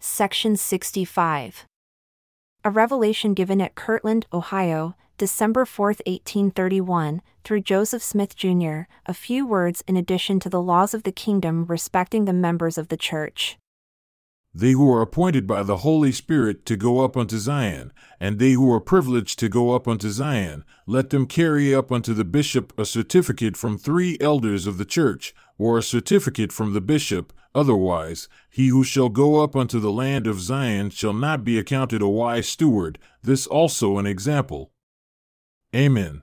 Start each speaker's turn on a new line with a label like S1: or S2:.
S1: Section 65. A revelation given at Kirtland, Ohio, December 4, 1831, through Joseph Smith Jr., a few words in addition to the laws of the kingdom respecting the members of the church.
S2: They who are appointed by the Holy Spirit to go up unto Zion, and they who are privileged to go up unto Zion, let them carry up unto the bishop a certificate from three elders of the church, or a certificate from the bishop. Otherwise, he who shall go up unto the land of Zion shall not be accounted a wise steward. This also an example. Amen.